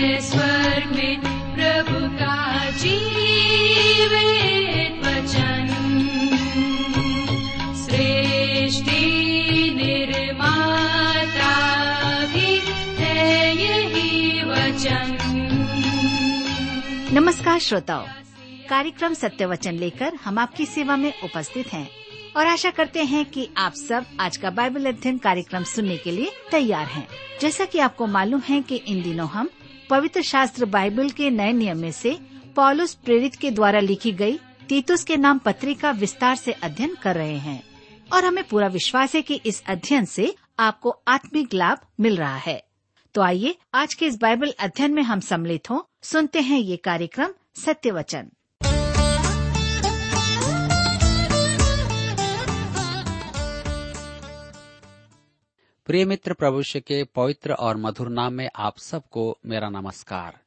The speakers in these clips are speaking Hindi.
प्रभु नमस्कार श्रोताओं, कार्यक्रम सत्य वचन लेकर हम आपकी सेवा में उपस्थित हैं और आशा करते हैं कि आप सब आज का बाइबल अध्ययन कार्यक्रम सुनने के लिए तैयार हैं। जैसा कि आपको मालूम है कि इन दिनों हम पवित्र शास्त्र बाइबल के नए नियम में से पॉलुस प्रेरित के द्वारा लिखी गई तीतुस के नाम पत्री का विस्तार से अध्ययन कर रहे हैं और हमें पूरा विश्वास है कि इस अध्ययन से आपको आत्मिक लाभ मिल रहा है। तो आइए आज के इस बाइबल अध्ययन में हम सम्मिलित हों। सुनते हैं ये कार्यक्रम सत्य वचन प्रिय मित्र प्रभु के पवित्र और मधुर नाम में आप सबको मेरा नमस्कार।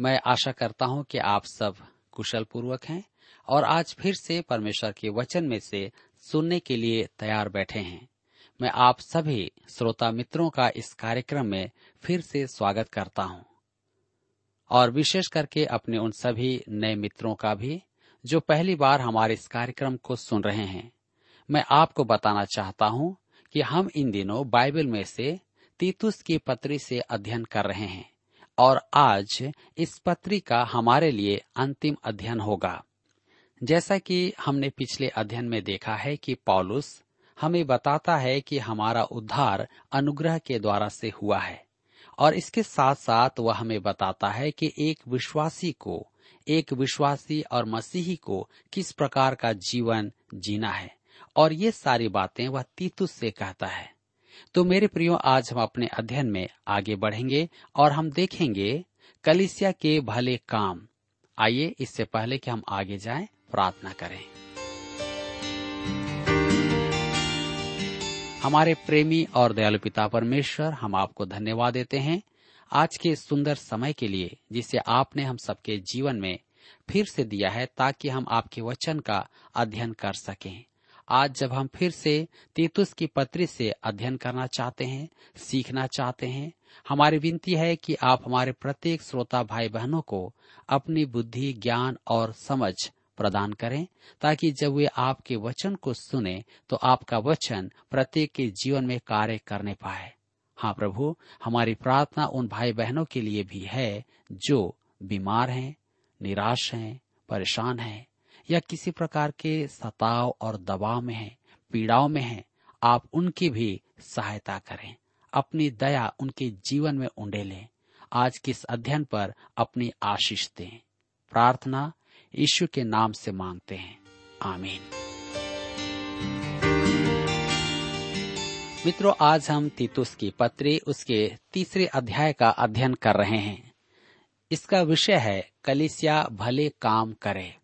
मैं आशा करता हूँ कि आप सब कुशल पूर्वक हैं और आज फिर से परमेश्वर के वचन में से सुनने के लिए तैयार बैठे हैं। मैं आप सभी श्रोता मित्रों का इस कार्यक्रम में फिर से स्वागत करता हूँ। और विशेष करके अपने उन सभी नए मित्रों का भी, जो पहली बार हमारे इस कार्यक्रम को सुन रहे हैं। मैं आपको बताना चाहता हूँ कि हम इन दिनों बाइबल में से तीतुस की पत्री से अध्ययन कर रहे हैं और आज इस पत्री का हमारे लिए अंतिम अध्ययन होगा। जैसा कि हमने पिछले अध्ययन में देखा है कि पॉलुस हमें बताता है कि हमारा उद्धार अनुग्रह के द्वारा से हुआ है और इसके साथ साथ वह हमें बताता है कि एक विश्वासी को, एक विश्वासी और मसीही को किस प्रकार का जीवन जीना है। और ये सारी बातें वह तीतुस से कहता है। तो मेरे प्रियो, आज हम अपने अध्ययन में आगे बढ़ेंगे और हम देखेंगे कलिसिया के भले काम। आइए इससे पहले कि हम आगे जाएँ, प्रार्थना करें। हमारे प्रेमी और दयालु पिता परमेश्वर, हम आपको धन्यवाद देते हैं आज के सुंदर समय के लिए, जिसे आपने हम सबके जीवन में फिर से दिया है, ताकि हम आपके वचन का अध्ययन कर सकें। आज जब हम फिर से तीतुस की पत्री से अध्ययन करना चाहते हैं, सीखना चाहते हैं, हमारी विनती है कि आप हमारे प्रत्येक श्रोता भाई बहनों को अपनी बुद्धि, ज्ञान और समझ प्रदान करें, ताकि जब वे आपके वचन को सुने तो आपका वचन प्रत्येक के जीवन में कार्य करने पाए। हाँ प्रभु, हमारी प्रार्थना उन भाई बहनों के लिए भी है जो बीमार हैं, निराश हैं, परेशान हैं। या किसी प्रकार के सताव और दबाव में हैं पीड़ाओं में हैं, आप उनकी भी सहायता करें। अपनी दया उनके जीवन में उंडे लें। आज किस अध्ययन पर अपनी आशीष दें। प्रार्थना यीशु के नाम से मांगते हैं। आमीन। मित्रों, आज हम तीतुस की पत्री, उसके तीसरे अध्याय का अध्ययन कर रहे हैं। इसका विषय है, कलिसिया भले काम करे।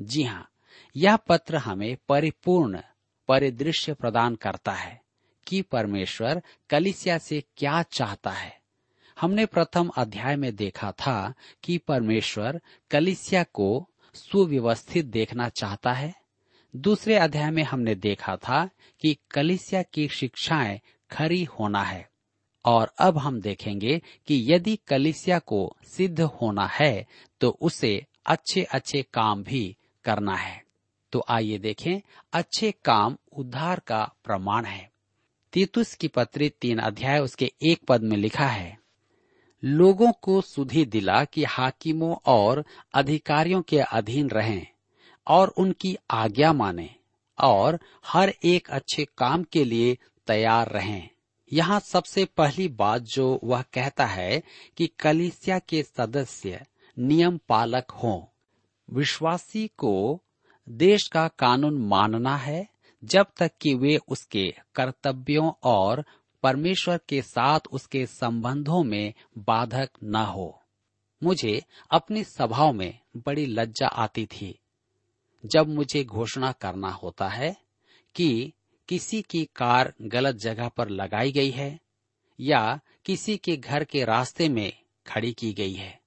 जी हाँ यह पत्र हमें परिपूर्ण, परिदृश्य प्रदान करता है कि परमेश्वर कलिसिया से क्या चाहता है। हमने प्रथम अध्याय में देखा था कि परमेश्वर कलिसिया को सुव्यवस्थित देखना चाहता है। दूसरे अध्याय में हमने देखा था कि कलिसिया की शिक्षाएँ खरी होना है। और अब हम देखेंगे कि यदि कलिसिया को सिद्ध होना है तो उसे अच्छे अच्छे काम भी करना है। तो आइए देखें, अच्छे काम उद्धार का प्रमाण है। तीतुस की पत्री तीन अध्याय उसके एक पद में लिखा है, लोगों को सुधी दिला कि हाकिमों और अधिकारियों के अधीन रहें और उनकी आज्ञा माने और हर एक अच्छे काम के लिए तैयार रहें। यहाँ सबसे पहली बात जो वह कहता है कि कलिसिया के सदस्य नियम पालक हों। विश्वासी को देश का कानून मानना है, जब तक कि वे उसके कर्तव्यों और परमेश्वर के साथ उसके संबंधों में बाधक न हो। मुझे अपनी सभाओं में बड़ी लज्जा आती थी, जब मुझे घोषणा करना होता है कि किसी की कार गलत जगह पर लगाई गई है या किसी के घर के रास्ते में खड़ी की गई है।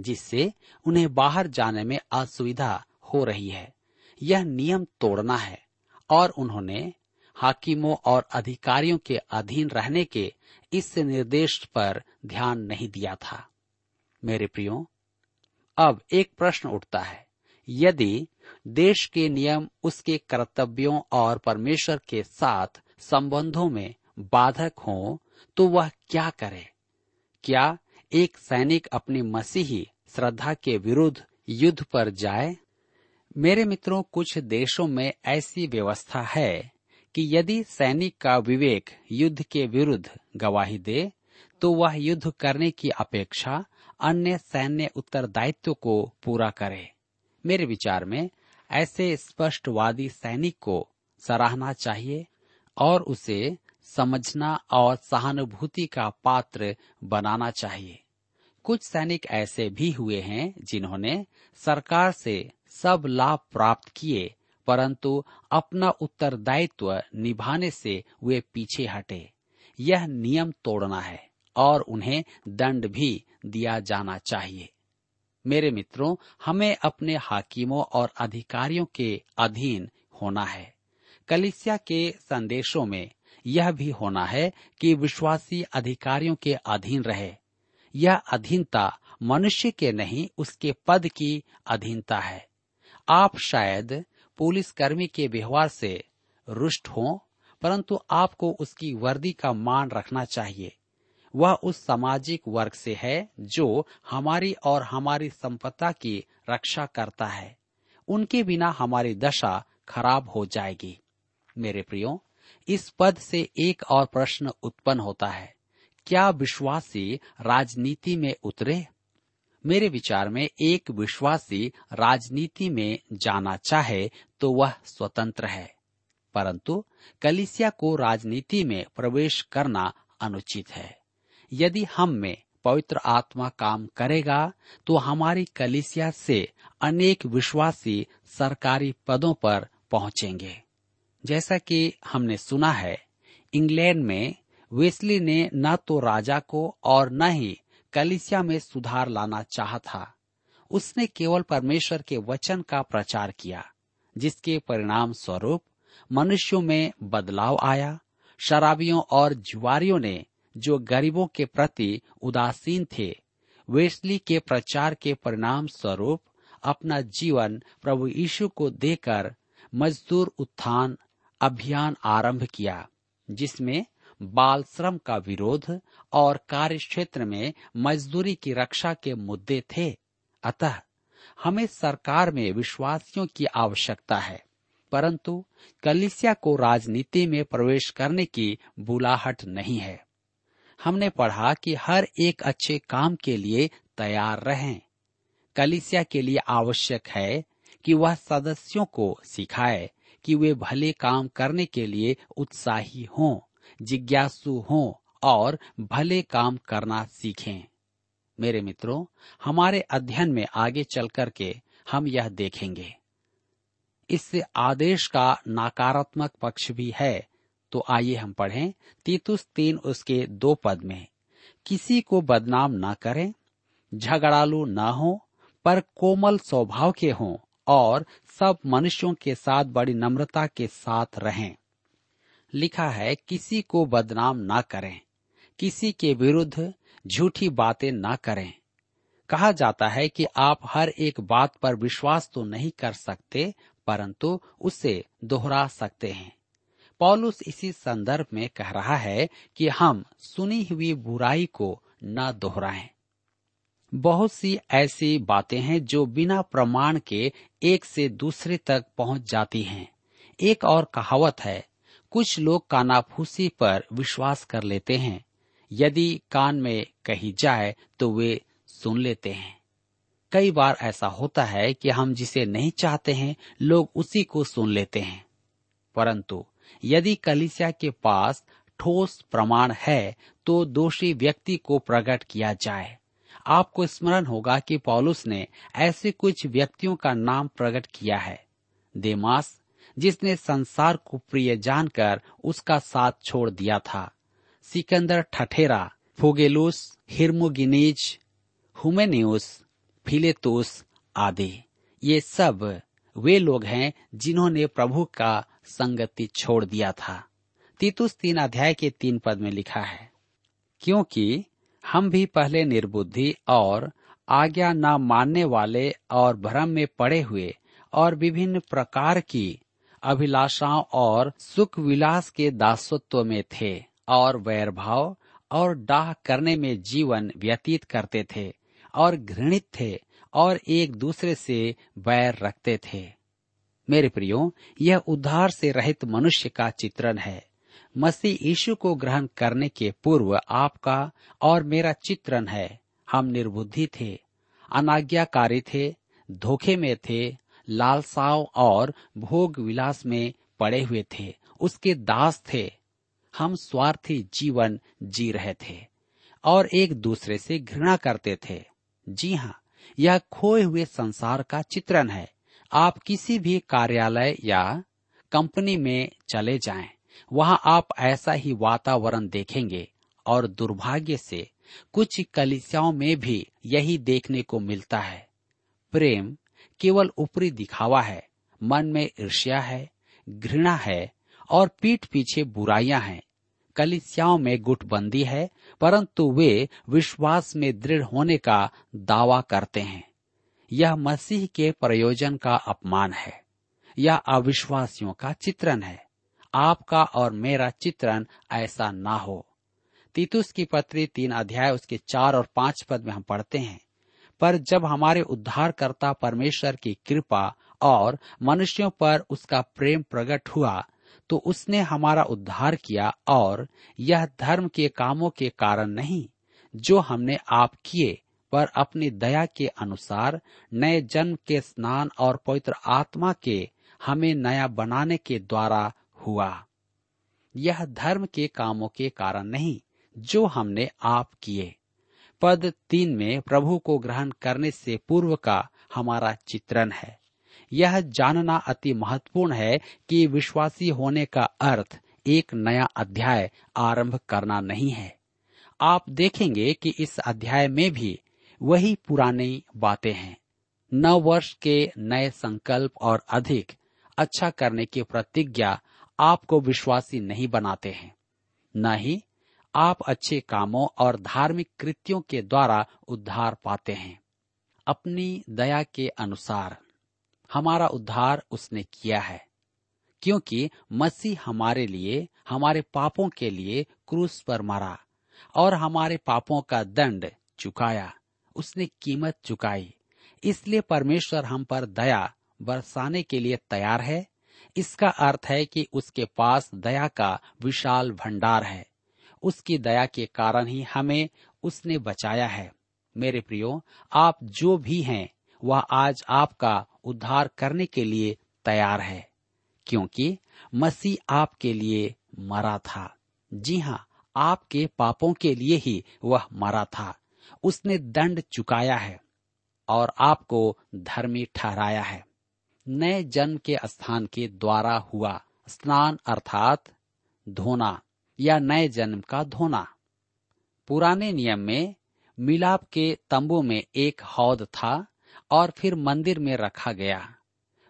जिससे उन्हें बाहर जाने में असुविधा हो रही है। यह नियम तोड़ना है और उन्होंने हाकिमों और अधिकारियों के अधीन रहने के इस निर्देश पर ध्यान नहीं दिया था। मेरे प्रियो, अब एक प्रश्न उठता है। यदि देश के नियम उसके कर्तव्यों और परमेश्वर के साथ संबंधों में बाधक हों तो वह क्या करे? क्या एक सैनिक अपनी मसीही श्रद्धा के विरुद्ध युद्ध पर जाए? मेरे मित्रों, कुछ देशों में ऐसी व्यवस्था है कि यदि सैनिक का विवेक युद्ध के विरुद्ध गवाही दे तो वह युद्ध करने की अपेक्षा अन्य सैन्य उत्तरदायित्व को पूरा करे। मेरे विचार में ऐसे स्पष्टवादी सैनिक को सराहना चाहिए और उसे समझना और सहानुभूति का पात्र बनाना चाहिए। कुछ सैनिक ऐसे भी हुए हैं जिन्होंने सरकार से सब लाभ प्राप्त किए, परंतु अपना उत्तरदायित्व निभाने से वे पीछे हटे। यह नियम तोड़ना है और उन्हें दंड भी दिया जाना चाहिए। मेरे मित्रों, हमें अपने हाकिमों और अधिकारियों के अधीन होना है। कलिसिया के संदेशों में यह भी होना है कि विश्वासी अधिकारियों के अधीन रहे। यह अधीनता मनुष्य के नहीं, उसके पद की अधीनता है। आप शायद पुलिसकर्मी के व्यवहार से रुष्ट हों, परंतु आपको उसकी वर्दी का मान रखना चाहिए। वह उस सामाजिक वर्ग से है जो हमारी और हमारी संपदा की रक्षा करता है। उनके बिना हमारी दशा खराब हो जाएगी। मेरे प्रियो इस पद से एक और प्रश्न उत्पन्न होता है, क्या विश्वासी राजनीति में उतरे? मेरे विचार में एक विश्वासी राजनीति में जाना चाहे तो वह स्वतंत्र है, परंतु कलिसिया को राजनीति में प्रवेश करना अनुचित है। यदि हम में पवित्र आत्मा काम करेगा तो हमारी कलिसिया से अनेक विश्वासी सरकारी पदों पर पहुँचेंगे। जैसा कि हमने सुना है, इंग्लैंड में वेस्ली ने न तो राजा को और न ही कलिसिया में सुधार लाना चाहा था। उसने केवल परमेश्वर के वचन का प्रचार किया, जिसके परिणाम स्वरूप मनुष्यों में बदलाव आया, शराबियों और जुआरियों ने जो गरीबों के प्रति उदासीन थे, वेस्ली के प्रचार के परिणाम स्वरूप अपना जीवन प्रभु यीशु को देकर मजदूर उत्थान अभियान आरंभ किया, जिसमें बाल श्रम का विरोध और कार्य क्षेत्र में मजदूरी की रक्षा के मुद्दे थे। अतः हमें सरकार में विश्वासियों की आवश्यकता है, परंतु कलिसिया को राजनीति में प्रवेश करने की बुलाहट नहीं है। हमने पढ़ा कि हर एक अच्छे काम के लिए तैयार रहें। कलिसिया के लिए आवश्यक है कि वह सदस्यों को सिखाए कि वे भले काम करने के लिए उत्साही हों, जिज्ञासु हों और भले काम करना सीखें। मेरे मित्रों, हमारे अध्ययन में आगे चल करके हम यह देखेंगे। इससे आदेश का नकारात्मक पक्ष भी है। तो आइए हम पढ़ें तीतुस तीन उसके दो पद में। किसी को बदनाम न करें, झगड़ालू न हो, पर कोमल स्वभाव के हों और सब मनुष्यों के साथ बड़ी नम्रता के साथ रहें। लिखा है, किसी को बदनाम ना करें, किसी के विरुद्ध झूठी बातें ना करें। कहा जाता है कि आप हर एक बात पर विश्वास तो नहीं कर सकते, परंतु उसे दोहरा सकते हैं। पॉलुस इसी संदर्भ में कह रहा है कि हम सुनी हुई बुराई को न दोहराएँ। बहुत सी ऐसी बातें हैं जो बिना प्रमाण के एक से दूसरे तक पहुँच जाती हैं। एक और कहावत है, कुछ लोग कानाफूसी पर विश्वास कर लेते हैं। यदि कान में कही जाए तो वे सुन लेते हैं। कई बार ऐसा होता है कि हम जिसे नहीं चाहते हैं, लोग उसी को सुन लेते हैं। परंतु यदि कलिसिया के पास ठोस प्रमाण है तो दोषी व्यक्ति को प्रकट किया जाए। आपको स्मरण होगा कि पॉलुस ने ऐसे कुछ व्यक्तियों का नाम प्रकट किया है। देमास, जिसने संसार को प्रिय जानकर उसका साथ छोड़ दिया था। सिकंदर ठठेरा, फोगेलुस, हिरमोगिनीज, हुमेनियस, फिलेतुस आदि। ये सब वे लोग हैं जिन्होंने प्रभु का संगति छोड़ दिया था। तीतुस तीन अध्याय के तीन पद में लिखा है, क्योंकि हम भी पहले निर्बुद्धि और आज्ञा न मानने वाले और भ्रम में पड़े हुए और विभिन्न प्रकार की अभिलाषाओं और सुख विलास के दासत्व में थे और वैर भाव और डाह करने में जीवन व्यतीत करते थे और घृणित थे और एक दूसरे से वैर रखते थे। मेरे प्रियो, यह उद्धार से रहित मनुष्य का चित्रण है। मसीह यीशु को ग्रहण करने के पूर्व आपका और मेरा चित्रण है। हम निर्बुद्धि थे अनाज्ञाकारी थे धोखे में थे लालसाव और भोग विलास में पड़े हुए थे उसके दास थे। हम स्वार्थी जीवन जी रहे थे और एक दूसरे से घृणा करते थे। जी हाँ यह खोए हुए संसार का चित्रण है। आप किसी भी कार्यालय या कंपनी में चले जाएँ, वहाँ आप ऐसा ही वातावरण देखेंगे और दुर्भाग्य से कुछ कलिसियाओं में भी यही देखने को मिलता है। प्रेम केवल ऊपरी दिखावा है, मन में ईर्ष्या है, घृणा है और पीठ पीछे बुराइयाँ हैं। कलिसियाओं में गुटबंदी है, परंतु वे विश्वास में दृढ़ होने का दावा करते हैं। यह मसीह के प्रयोजन का अपमान है, यह अविश्वासियों का चित्रण है। आपका और मेरा चित्रण ऐसा ना हो। तीतुस की पत्री तीन अध्याय उसके चार और पाँच पद में हम पढ़ते हैं। पर जब हमारे उद्धारकर्ता परमेश्वर की कृपा और मनुष्यों पर उसका प्रेम प्रकट हुआ तो उसने हमारा उद्धार किया और यह धर्म के कामों के कारण नहीं, जो हमने आप किए, पर अपनी दया के अनुसार नए जन्म के स्नान और पवित्र आत्मा के हमें नया बनाने के द्वारा हुआ। यह धर्म के कामों के कारण नहीं, जो हमने आप किए। पद तीन में प्रभु को ग्रहण करने से पूर्व का हमारा चित्रण है। यह जानना अति महत्वपूर्ण है कि विश्वासी होने का अर्थ एक नया अध्याय आरंभ करना नहीं है। आप देखेंगे कि इस अध्याय में भी वही पुरानी बातें हैं। नव वर्ष के नए संकल्प और अधिक अच्छा करने की प्रतिज्ञा आपको विश्वासी नहीं बनाते हैं। न ही आप अच्छे कामों और धार्मिक कृत्यों के द्वारा उद्धार पाते हैं। अपनी दया के अनुसार हमारा उद्धार उसने किया है, क्योंकि मसीह हमारे लिए, हमारे पापों के लिए क्रूस पर मरा और हमारे पापों का दंड चुकाया। उसने कीमत चुकाई। इसलिए परमेश्वर हम पर दया बरसाने के लिए तैयार है इसका अर्थ है कि उसके पास दया का विशाल भंडार है। उसकी दया के कारण ही हमें उसने बचाया है। मेरे प्रियो, आप जो भी हैं, वह आज आपका उद्धार करने के लिए तैयार है, क्योंकि मसीह आपके लिए मरा था। जी हाँ आपके पापों के लिए ही वह मरा था। उसने दंड चुकाया है और आपको धर्मी ठहराया है। नए जन्म के स्थान के द्वारा हुआ स्नान अर्थात धोना या नए जन्म का धोना। पुराने नियम में मिलाप के तंबू में एक हौद था और फिर मंदिर में रखा गया।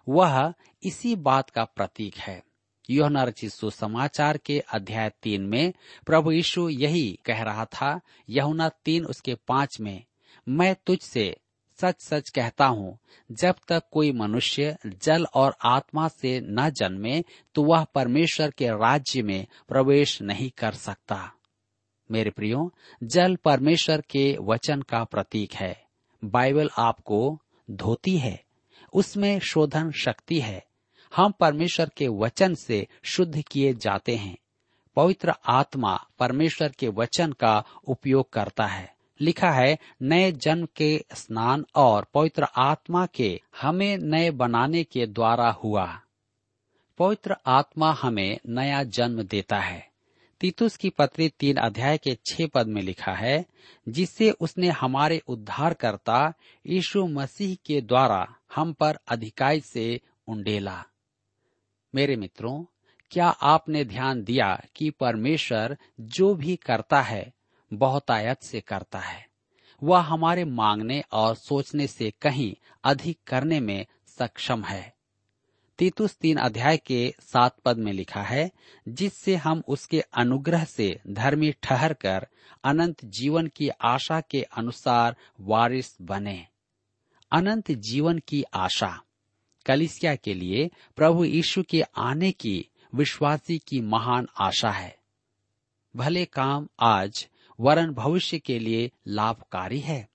वह इसी बात का प्रतीक है। योहना रचित सुसमाचार के अध्याय तीन में प्रभु यीशु यही कह रहा था यहुना तीन उसके पाँच में, मैं तुझसे सच सच कहता हूँ, जब तक कोई मनुष्य जल और आत्मा से न जन्मे तो वह परमेश्वर के राज्य में प्रवेश नहीं कर सकता। मेरे प्रियो, जल परमेश्वर के वचन का प्रतीक है। बाइबल आपको धोती है, उसमें शोधन शक्ति है। हम परमेश्वर के वचन से शुद्ध किए जाते हैं। पवित्र आत्मा परमेश्वर के वचन का उपयोग करता है। लिखा है, नए जन्म के स्नान और पवित्र आत्मा के हमें नए बनाने के द्वारा हुआ। पवित्र आत्मा हमें नया जन्म देता है। तीतुस की पत्री तीन अध्याय के छह पद में लिखा है, जिससे उसने हमारे उद्धारकर्ता यीशु मसीह के द्वारा हम पर अधिकाई से उंडेला। मेरे मित्रों, क्या आपने ध्यान दिया कि परमेश्वर जो भी करता है बहुतायत से करता है। वह हमारे मांगने और सोचने से कहीं अधिक करने में सक्षम है। तीतुस तीन अध्याय के सात पद में लिखा है, जिससे हम उसके अनुग्रह से धर्मी ठहर कर अनंत जीवन की आशा के अनुसार वारिस बने। अनंत जीवन की आशा। कलिसिया के लिए प्रभु यीशु के आने की विश्वासी की महान आशा है। भले काम आज वरन भविष्य के लिए लाभकारी है।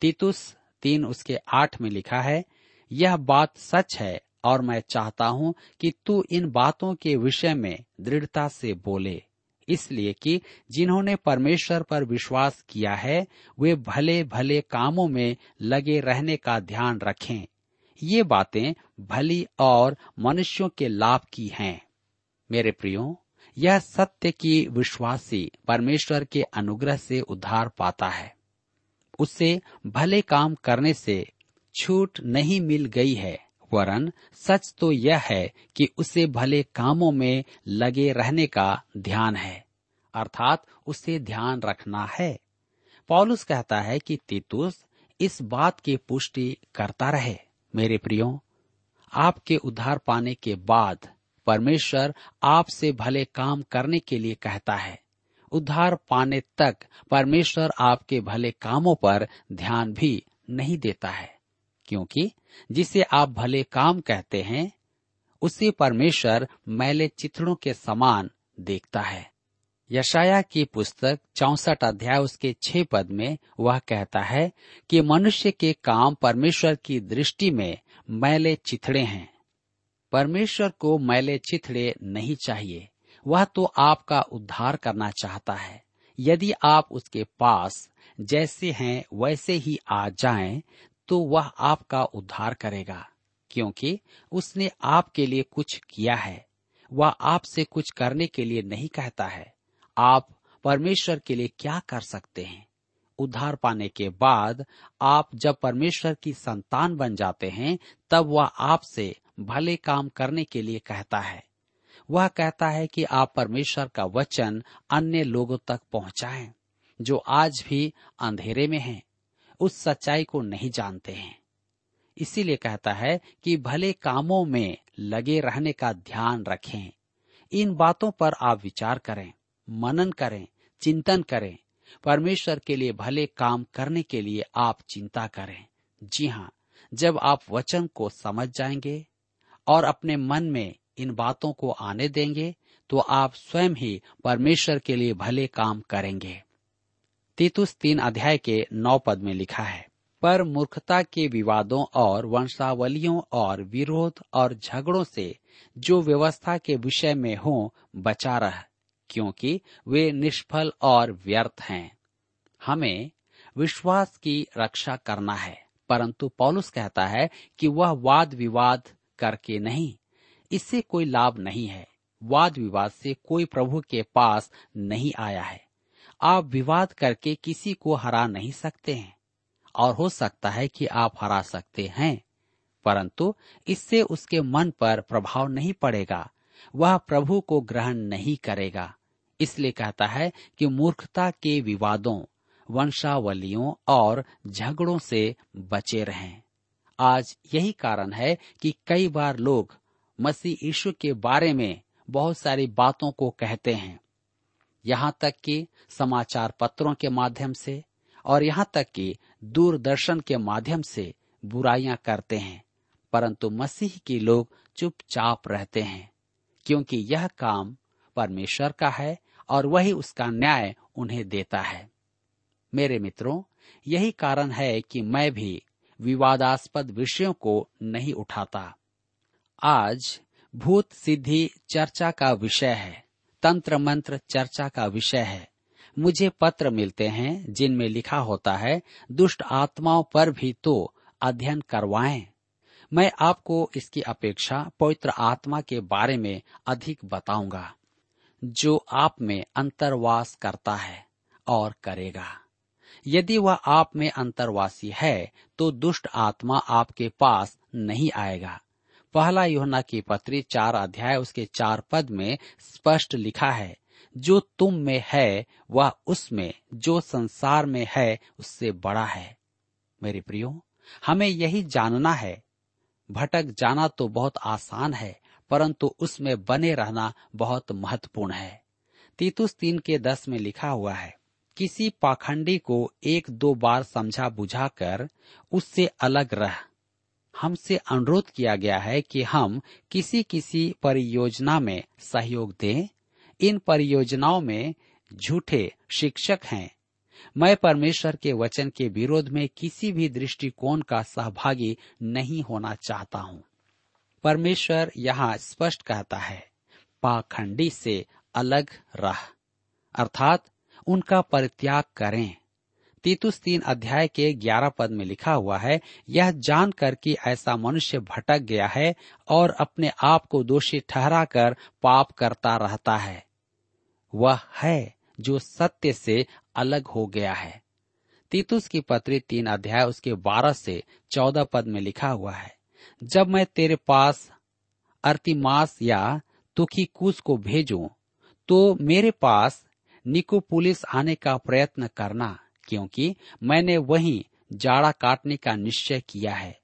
तीतुस तीन उसके आठ में लिखा है, यह बात सच है और मैं चाहता हूँ कि तू इन बातों के विषय में दृढ़ता से बोले। इसलिए कि जिन्होंने परमेश्वर पर विश्वास किया है, वे भले भले कामों में लगे रहने का ध्यान रखें। ये बातें भली और मनुष्यों के लाभ की हैं। मेरे प्रियो यह सत्य की विश्वासी परमेश्वर के अनुग्रह से उद्धार पाता है। उसे भले काम करने से छूट नहीं मिल गई है, वरन सच तो यह है कि उसे भले कामों में लगे रहने का ध्यान है, अर्थात उसे ध्यान रखना है। पॉलुस कहता है कि तीतुस इस बात की पुष्टि करता रहे, मेरे प्रियो, आपके उद्धार पाने के बाद परमेश्वर आपसे भले काम करने के लिए कहता है। उद्धार पाने तक परमेश्वर आपके भले कामों पर ध्यान भी नहीं देता है, क्योंकि जिसे आप भले काम कहते हैं, उसे परमेश्वर मैले चित्रों के समान देखता है। यशाया की पुस्तक चौसठ अध्याय उसके छह पद में वह कहता है कि मनुष्य के काम परमेश्वर की दृष्टि में मैले चिथड़े हैं। परमेश्वर को मैले चिथड़े नहीं चाहिए। वह तो आपका उद्धार करना चाहता है। यदि आप उसके पास जैसे हैं वैसे ही आ जाएँ, तो वह आपका उद्धार करेगा क्योंकि उसने आपके लिए कुछ किया है। वह आपसे कुछ करने के लिए नहीं कहता है। आप परमेश्वर के लिए क्या कर सकते हैं? उद्धार पाने के बाद आप जब परमेश्वर की संतान बन जाते हैं तब वह आपसे भले काम करने के लिए कहता है। वह कहता है कि आप परमेश्वर का वचन अन्य लोगों तक पहुंचाएँ, जो आज भी अंधेरे में हैं, उस सच्चाई को नहीं जानते हैं। इसीलिए कहता है कि भले कामों में लगे रहने का ध्यान रखें, इन बातों पर आप विचार करें, मनन करें, चिंतन करें, परमेश्वर के लिए भले काम करने के लिए आप चिंता करें। जी हाँ जब आप वचन को समझ जाएँगे और अपने मन में इन बातों को आने देंगे तो आप स्वयं ही परमेश्वर के लिए भले काम करेंगे। तीतुस तीन अध्याय के नौ पद में लिखा है, पर मूर्खता के विवादों और वंशावलियों और विरोध और झगड़ों से जो व्यवस्था के विषय में हो, बचा रह, क्योंकि वे निष्फल और व्यर्थ हैं। हमें विश्वास की रक्षा करना है, परंतु पौलुस कहता है कि वह वाद विवाद करके नहीं। इससे कोई लाभ नहीं है। वाद विवाद से कोई प्रभु के पास नहीं आया है। आप विवाद करके किसी को हरा नहीं सकते हैं। और हो सकता है कि आप हरा सकते हैं, परंतु इससे उसके मन पर प्रभाव नहीं पड़ेगा। वह प्रभु को ग्रहण नहीं करेगा। इसलिए कहता है कि मूर्खता के विवादों, वंशावलियों और झगड़ों से बचे रहें। आज यही कारण है कि कई बार लोग मसीह यीशु के बारे में बहुत सारी बातों को कहते हैं। यहाँ तक कि समाचार पत्रों के माध्यम से और यहाँ तक कि दूरदर्शन के माध्यम से बुराइयाँ करते हैं, परंतु मसीह के लोग चुपचाप रहते हैं, क्योंकि यह काम परमेश्वर का है और वही उसका न्याय उन्हें देता है। मेरे मित्रों, यही कारण है कि मैं भी विवादास्पद विषयों को नहीं उठाता। आज भूत सिद्धि चर्चा का विषय है, तंत्र मंत्र चर्चा का विषय है। मुझे पत्र मिलते हैं जिनमें लिखा होता है, दुष्ट आत्माओं पर भी तो अध्ययन करवाएँ। मैं आपको इसकी अपेक्षा पवित्र आत्मा के बारे में अधिक बताऊँगा, जो आप में अंतरवास करता है और करेगा। यदि वह आप में अंतरवासी है तो दुष्ट आत्मा आपके पास नहीं आएगा। पहला योहना की पत्री चार अध्याय, उसके चार पद में स्पष्ट लिखा है, जो तुम में है, वह उसमें, जो संसार में है, उससे बड़ा है। मेरे प्रियो, हमें यही जानना है। भटक जाना तो बहुत आसान है, परंतु उसमें बने रहना बहुत महत्वपूर्ण है। तीतुस तीन के दस में लिखा हुआ है किसी पाखंडी को एक दो बार समझा बुझाकर उससे अलग रह। हमसे अनुरोध किया गया है कि हम किसी किसी परियोजना में सहयोग दें। इन परियोजनाओं में झूठे शिक्षक हैं। मैं परमेश्वर के वचन के विरोध में किसी भी दृष्टिकोण का सहभागी नहीं होना चाहता हूँ। परमेश्वर यहाँ स्पष्ट कहता है, पाखंडी से अलग रह। अर्थात उनका परित्याग करें। तीतुस तीन अध्याय के ग्यारह पद में लिखा हुआ है, यह जानकर कि ऐसा मनुष्य भटक गया है और अपने आप को दोषी ठहरा कर पाप करता रहता है। वह है जो सत्य से अलग हो गया है। तीतुस की पत्री तीन अध्याय उसके बारह से चौदह पद में लिखा हुआ है, जब मैं तेरे पास अर्तिमास या तुखिकुस को भेजू तो मेरे पास निकोपुलिस आने का प्रयत्न करना, क्योंकि मैंने वहीं जाड़ा काटने का निश्चय किया है।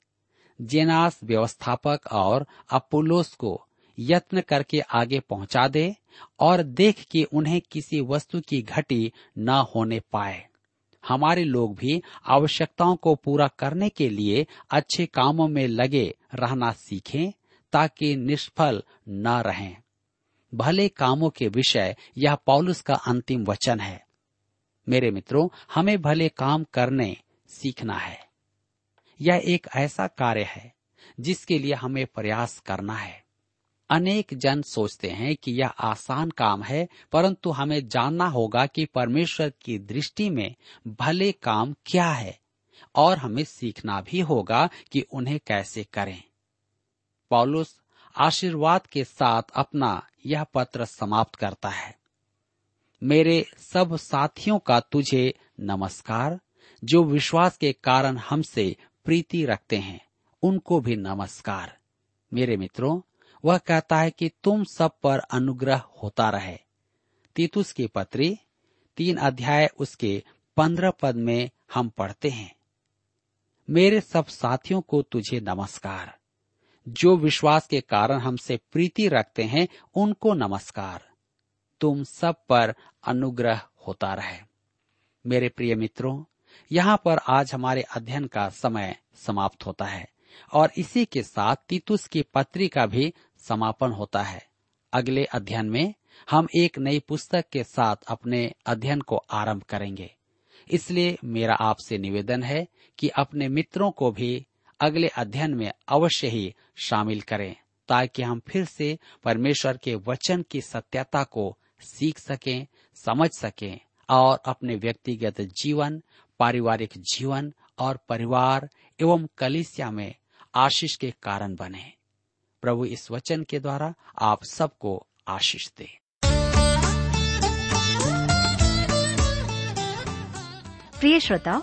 जेनास व्यवस्थापक और अपोलोस को यत्न करके आगे पहुँचा दे और देख कि उन्हें किसी वस्तु की घटी न होने पाए। हमारे लोग भी आवश्यकताओं को पूरा करने के लिए अच्छे कामों में लगे रहना सीखें, ताकि निष्फल न रहें। भले कामों के विषय, यह पौलुस का अंतिम वचन है। मेरे मित्रों, हमें भले काम करने सीखना है। यह एक ऐसा कार्य है, जिसके लिए हमें प्रयास करना है। अनेक जन सोचते हैं कि यह आसान काम है, परंतु हमें जानना होगा कि परमेश्वर की दृष्टि में भले काम क्या है, और हमें सीखना भी होगा कि उन्हें कैसे करें। पौलुस आशीर्वाद के साथ अपना यह पत्र समाप्त करता है। मेरे सब साथियों का तुझे नमस्कार। जो विश्वास के कारण हमसे प्रीति रखते हैं, उनको भी नमस्कार। मेरे मित्रों, वह कहता है कि तुम सब पर अनुग्रह होता रहे। तीतुस की पत्री, तीन अध्याय उसके पंद्रह पद में हम पढ़ते हैं। मेरे सब साथियों को तुझे नमस्कार। जो विश्वास के कारण हमसे प्रीति रखते हैं, उनको नमस्कार। तुम सब पर अनुग्रह होता रहे। मेरे प्रिय मित्रों, यहाँ पर आज हमारे अध्ययन का समय समाप्त होता है और इसी के साथ तीतुस की पत्री का भी समापन होता है। अगले अध्ययन में हम एक नई पुस्तक के साथ अपने अध्ययन को आरंभ करेंगे। इसलिए मेरा आपसे निवेदन है कि अपने मित्रों को भी अगले अध्ययन में अवश्य ही शामिल करें, ताकि हम फिर से परमेश्वर के वचन की सत्यता को सीख सकें, समझ सकें, और अपने व्यक्तिगत जीवन, पारिवारिक जीवन और परिवार एवं कलिसिया में आशीष के कारण बने। प्रभु इस वचन के द्वारा आप सबको आशीष दे। प्रिय श्रोताओ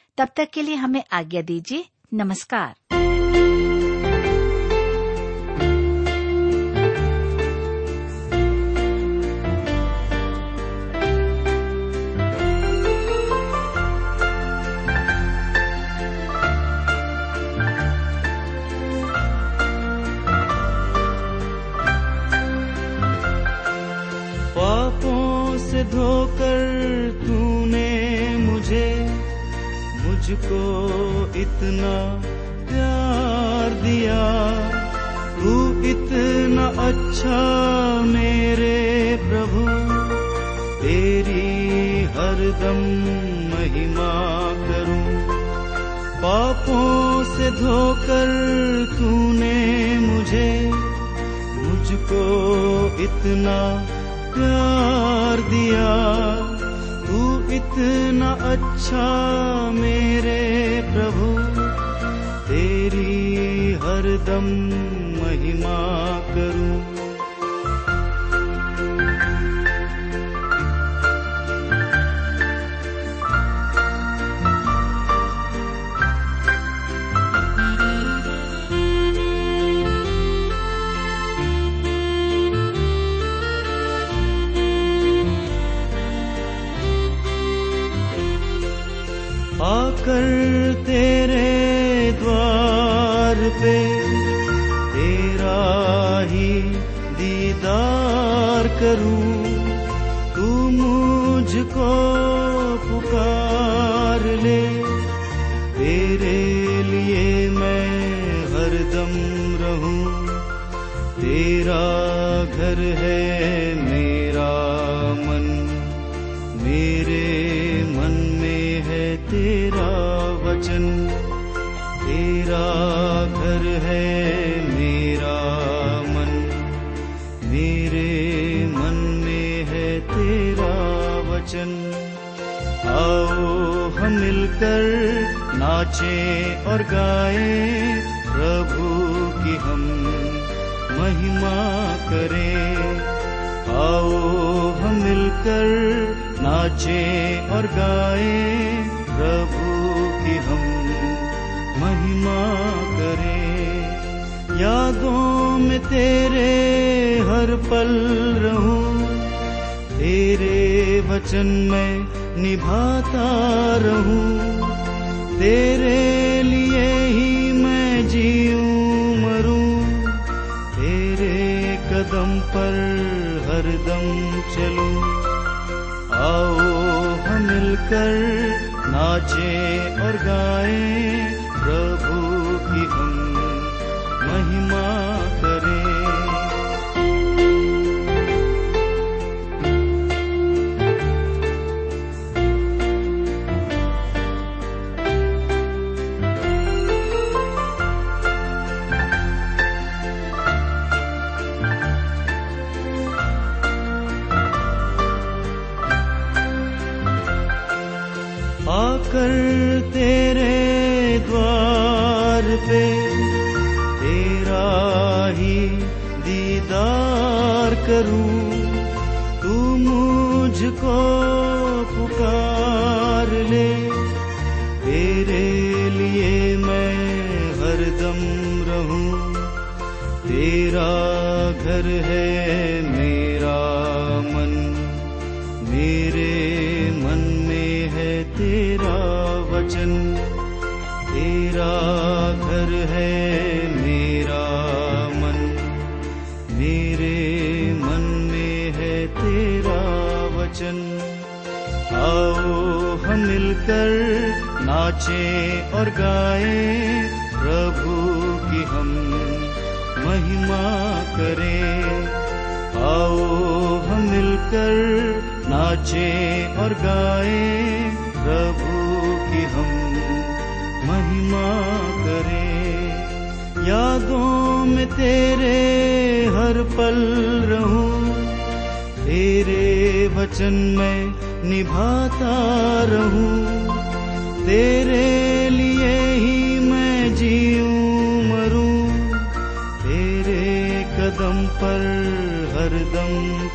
तब तक के लिए हमें आज्ञा दीजिए। नमस्कार। इतना प्यार दिया, तू इतना अच्छा मेरे प्रभु। तेरी हरदम महिमा करूँ। पापों से धोकर तूने मुझे, मुझको इतना प्यार दिया। तू इतना अच्छा मेरे प्रभु। हरदम मेरे मन में है तेरा वचन। आओ हम मिलकर नाचें और गाएँ, प्रभु की हम महिमा करें। आओ हम मिलकर नाचें और गाएँ, प्रभु की हम महिमा यादों में तेरे हर पल रहूँ, तेरे वचन में निभाता रहूँ, तेरे लिए ही मैं जीऊं मरूं, तेरे कदम पर हरदम चलूँ। आओ हम मिलकर नाचे और गाएँ तेरा घर है, मेरा मन। मेरे मन में है तेरा वचन। आओ हम मिलकर नाचें और गाएँ, प्रभु की हम महिमा करें। आओ हम मिलकर नाचें और गाएँ, प्रभु की हम महिमा करें। यादों में तेरे हर पल रहूँ। तेरे वचन में निभाता रहूँ। तेरे लिए ही मैं जीऊं मरूं। तेरे कदम पर हरदम चलूँ